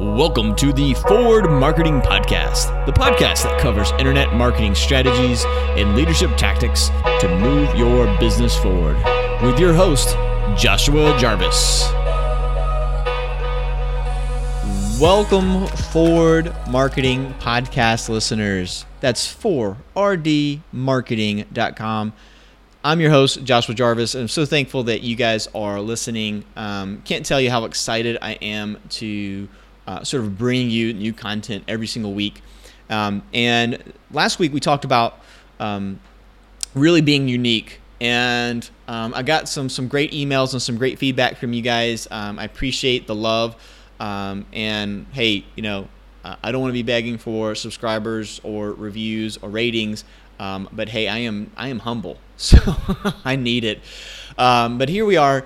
Welcome to the Forward Marketing Podcast, the podcast that covers internet marketing strategies and leadership tactics to move your business forward. With your host, Joshua Jarvis. Welcome, Forward Marketing Podcast listeners. That's 4rdmarketing.com. I'm your host, Joshua Jarvis, and I'm so thankful that you guys are listening. Um, can't tell you how excited I am to uh, sort of bring you new content every single week. Um, and last week we talked about um, really being unique, and um, I got some some great emails and some great feedback from you guys. Um, I appreciate the love, um, and hey, you know, I don't want to be begging for subscribers or reviews or ratings. Um, but hey, I am I am humble, so I need it. But here we are.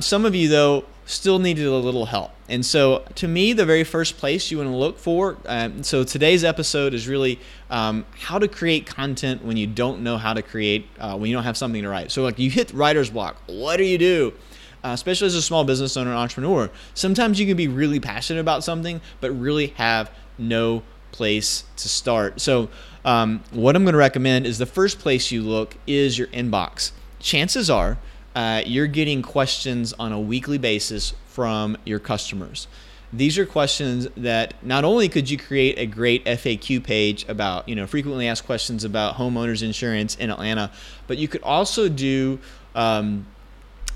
Some of you though still needed a little help, and so to me, the very first place you want to look for. Um, so today's episode is really um, how to create content when you don't know how to create uh, when you don't have something to write. So like you hit writer's block. What do you do? Uh, especially as a small business owner, entrepreneur, sometimes you can be really passionate about something, but really have no place to start. So, um, what I'm going to recommend is the first place you look is your inbox. Chances are uh, you're getting questions on a weekly basis from your customers. These are questions that not only could you create a great FAQ page about, you know, frequently asked questions about homeowners insurance in Atlanta, but you could also do um,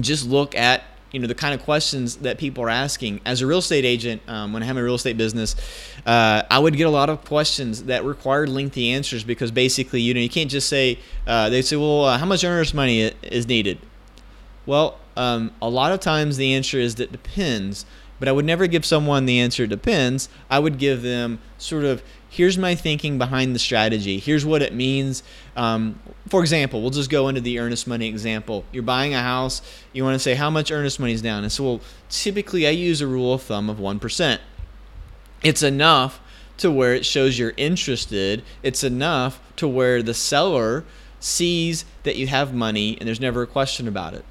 just look at you know the kind of questions that people are asking as a real estate agent um, when i have a real estate business uh, i would get a lot of questions that required lengthy answers because basically you know you can't just say uh, they say well uh, how much earnest money is needed well um, a lot of times the answer is that depends but i would never give someone the answer depends i would give them sort of here's my thinking behind the strategy. Here's what it means. Um, for example, we'll just go into the earnest money example. You're buying a house, you want to say how much earnest money is down. And so, well, typically I use a rule of thumb of 1%. It's enough to where it shows you're interested, it's enough to where the seller sees that you have money and there's never a question about it.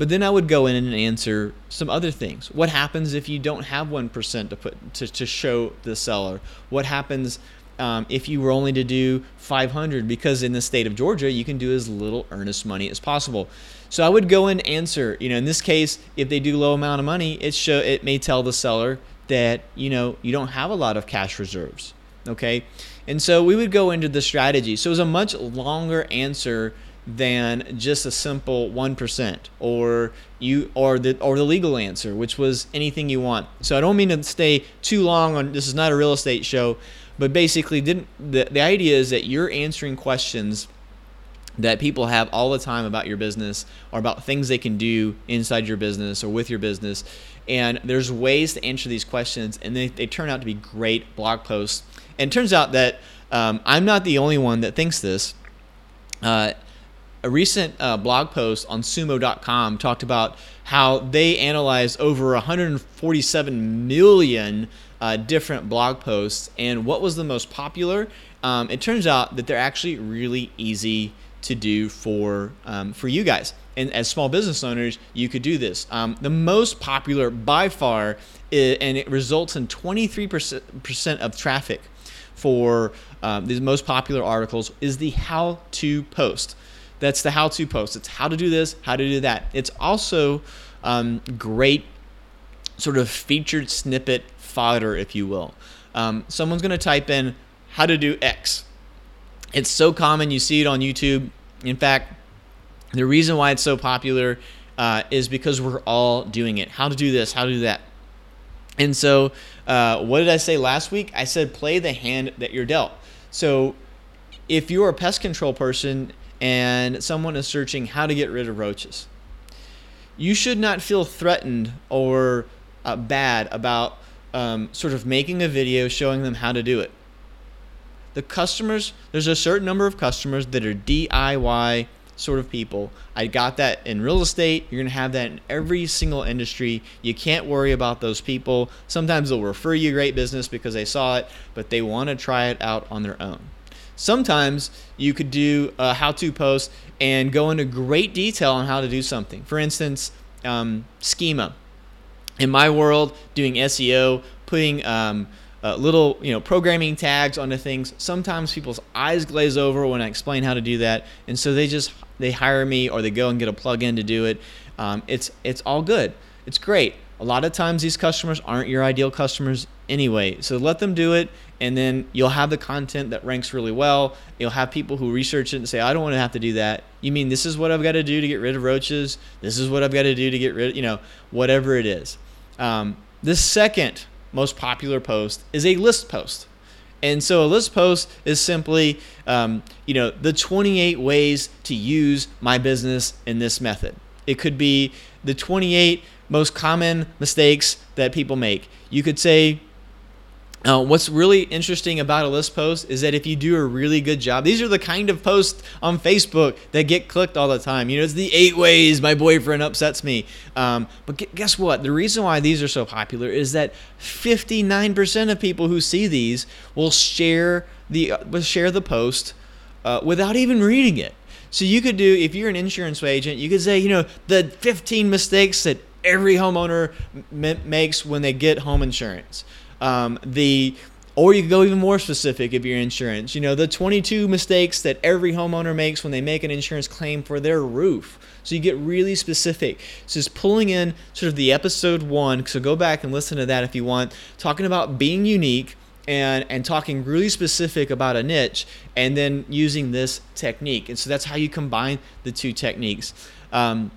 But then I would go in and answer some other things. What happens if you don't have 1% to put to, to show the seller? What happens um, if you were only to do 500 because in the state of Georgia you can do as little earnest money as possible. So I would go and answer, you know, in this case if they do low amount of money, it show it may tell the seller that, you know, you don't have a lot of cash reserves, okay? And so we would go into the strategy. So it was a much longer answer than just a simple 1% or you or the or the legal answer which was anything you want. So i don't mean to stay too long on this is not a real estate show but basically didn't the, the idea is that you're answering questions that people have all the time about your business or about things they can do inside your business or with your business. And there's ways to answer these questions and they, they turn out to be great blog posts. And it turns out that um, i'm not the only one that thinks this. Uh, a recent uh, blog post on sumo.com talked about how they analyzed over 147 million uh, different blog posts and what was the most popular. Um, it turns out that they're actually really easy to do for um, for you guys. And as small business owners, you could do this. Um, the most popular by far, is, and it results in 23% of traffic for um, these most popular articles, is the how to post. That's the how to post. It's how to do this, how to do that. It's also um, great sort of featured snippet fodder, if you will. Um, someone's going to type in how to do X. It's so common, you see it on YouTube. In fact, the reason why it's so popular uh, is because we're all doing it. How to do this, how to do that. And so, uh, what did I say last week? I said play the hand that you're dealt. So, if you're a pest control person and someone is searching how to get rid of roaches. You should not feel threatened or uh, bad about um, sort of making a video showing them how to do it. The customers, there's a certain number of customers that are DIY sort of people. I got that in real estate. You're going to have that in every single industry. You can't worry about those people. Sometimes they'll refer you great business because they saw it, but they want to try it out on their own. Sometimes you could do a how to post and go into great detail on how to do something. For instance, um, schema. In my world, doing SEO, putting um, uh, little you know programming tags onto things. Sometimes people's eyes glaze over when I explain how to do that, and so they just they hire me or they go and get a plugin to do it. Um, it's it's all good. It's great. A lot of times these customers aren't your ideal customers anyway, so let them do it, and then you'll have the content that ranks really well. You'll have people who research it and say, "I don't want to have to do that." You mean this is what I've got to do to get rid of roaches? This is what I've got to do to get rid, of, you know, whatever it is. Um, the second most popular post is a list post. And so a list post is simply, um, you know, the 28 ways to use my business in this method. It could be the 28 most common mistakes that people make. You could say, uh, what's really interesting about a list post is that if you do a really good job, these are the kind of posts on Facebook that get clicked all the time. You know, it's the eight ways my boyfriend upsets me. Um, but guess what? The reason why these are so popular is that 59% of people who see these will share the uh, will share the post uh, without even reading it. So you could do if you're an insurance agent, you could say, you know, the 15 mistakes that every homeowner m- makes when they get home insurance. Um, the or you could go even more specific if you're insurance. You know, the 22 mistakes that every homeowner makes when they make an insurance claim for their roof. So you get really specific. So just pulling in sort of the episode one. So go back and listen to that if you want. Talking about being unique and and talking really specific about a niche, and then using this technique. And so that's how you combine the two techniques. Um,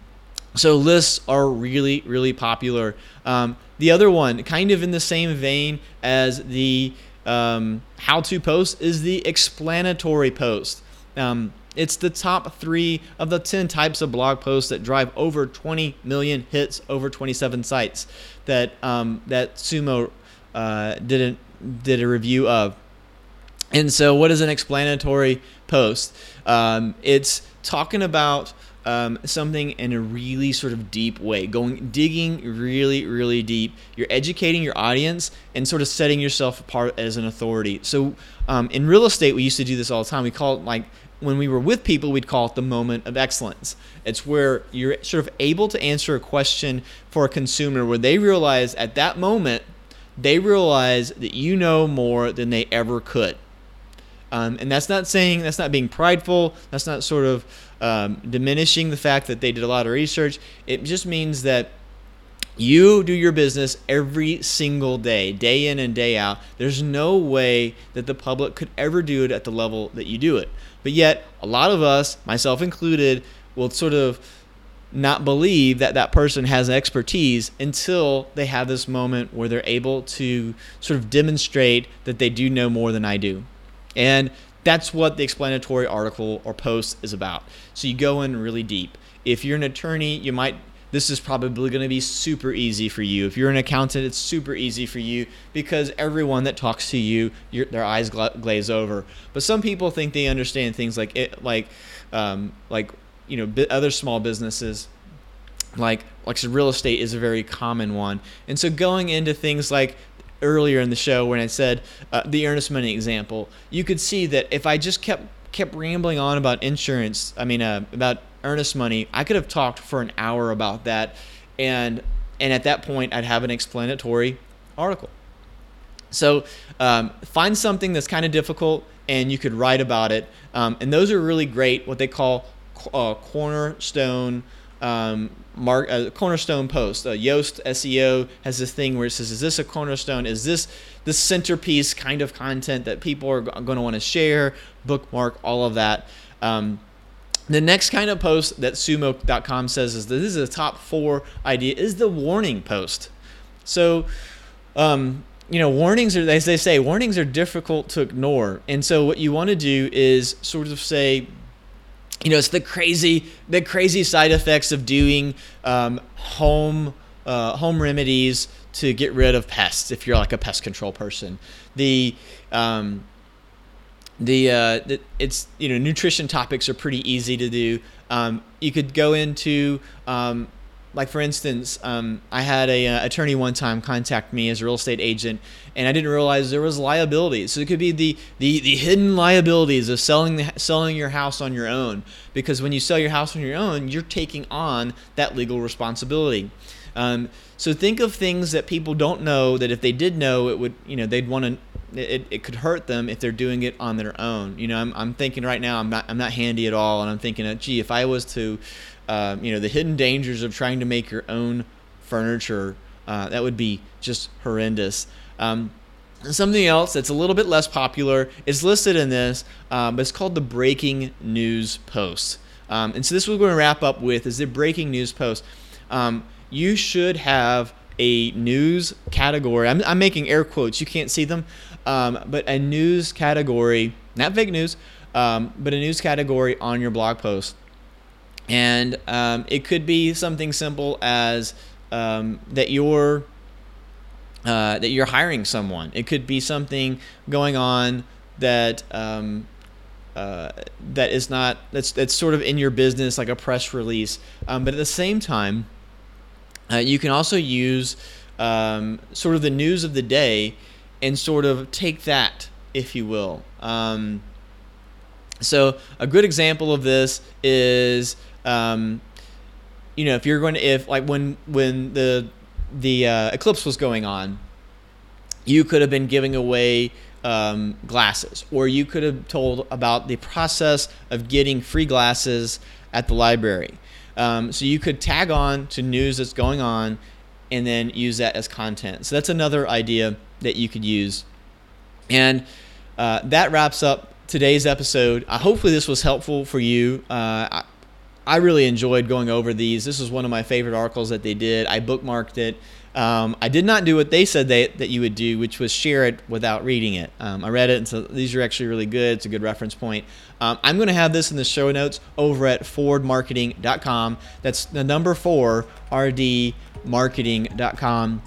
so lists are really, really popular. Um, the other one, kind of in the same vein as the um, how-to post, is the explanatory post. Um, it's the top three of the 10 types of blog posts that drive over 20 million hits over 27 sites that um, that Sumo uh, did a, did a review of. And so, what is an explanatory post? Um, it's talking about um, something in a really sort of deep way, going digging really, really deep. You're educating your audience and sort of setting yourself apart as an authority. So um, in real estate, we used to do this all the time. We call it like when we were with people, we'd call it the moment of excellence. It's where you're sort of able to answer a question for a consumer where they realize at that moment, they realize that you know more than they ever could. Um, and that's not saying that's not being prideful. That's not sort of um, diminishing the fact that they did a lot of research. It just means that you do your business every single day, day in and day out. There's no way that the public could ever do it at the level that you do it. But yet, a lot of us, myself included, will sort of not believe that that person has expertise until they have this moment where they're able to sort of demonstrate that they do know more than I do. And that's what the explanatory article or post is about. So you go in really deep. If you're an attorney, you might this is probably going to be super easy for you. If you're an accountant, it's super easy for you because everyone that talks to you, their eyes glaze over. But some people think they understand things like it, like, um, like you know, other small businesses, like like real estate is a very common one. And so going into things like earlier in the show when I said uh, the earnest money example, you could see that if I just kept kept rambling on about insurance, I mean uh, about earnest money, I could have talked for an hour about that, and and at that point I'd have an explanatory article. So um, find something that's kind of difficult, and you could write about it. Um, and those are really great. What they call uh, cornerstone um, mark a cornerstone post. Uh, Yoast SEO has this thing where it says, "Is this a cornerstone? Is this the centerpiece kind of content that people are going to want to share, bookmark, all of that?" Um, the next kind of post that sumo.com says is that this is a top four idea is the warning post. So, um, you know, warnings are as they say, warnings are difficult to ignore, and so what you want to do is sort of say you know, it's the crazy, the crazy side effects of doing um, home uh, home remedies to get rid of pests. If you're like a pest control person, the um, the, uh, the it's you know nutrition topics are pretty easy to do. Um, you could go into um, like for instance, um, I had a uh, attorney one time contact me as a real estate agent, and I didn't realize there was liabilities. So it could be the the, the hidden liabilities of selling the, selling your house on your own, because when you sell your house on your own, you're taking on that legal responsibility. Um, so think of things that people don't know that if they did know, it would you know they'd want to. It, it could hurt them if they're doing it on their own. You know, I'm, I'm thinking right now I'm not I'm not handy at all, and I'm thinking, gee, if I was to, uh, you know, the hidden dangers of trying to make your own furniture, uh, that would be just horrendous. Um, Something else that's a little bit less popular is listed in this, um, but it's called the breaking news post. Um, and so this we're going to wrap up with is the breaking news post. Um, you should have a news category. I'm, I'm, making air quotes. You can't see them, um, but a news category, not fake news, um, but a news category on your blog post. And um, it could be something simple as that your uh, that you're hiring someone. It could be something going on that um, uh, that is not that's that's sort of in your business, like a press release. Um, but at the same time, uh, you can also use um, sort of the news of the day and sort of take that, if you will. Um, so a good example of this is, um, you know, if you're going to if like when when the the uh, eclipse was going on, you could have been giving away um, glasses, or you could have told about the process of getting free glasses at the library. Um, so you could tag on to news that's going on and then use that as content. So that's another idea that you could use. And uh, that wraps up today's episode. Uh, hopefully, this was helpful for you. Uh, I, I really enjoyed going over these. This was one of my favorite articles that they did. I bookmarked it. Um, I did not do what they said they, that you would do, which was share it without reading it. Um, I read it, and so these are actually really good. It's a good reference point. Um, I'm going to have this in the show notes over at forwardmarketing.com. That's the number four, rdmarketing.com.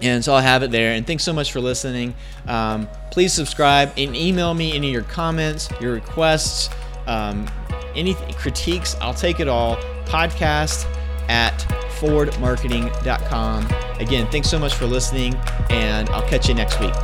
And so I'll have it there. And thanks so much for listening. Um, please subscribe and email me any of your comments, your requests. Um, any critiques, I'll take it all. Podcast at forwardmarketing.com. Again, thanks so much for listening, and I'll catch you next week.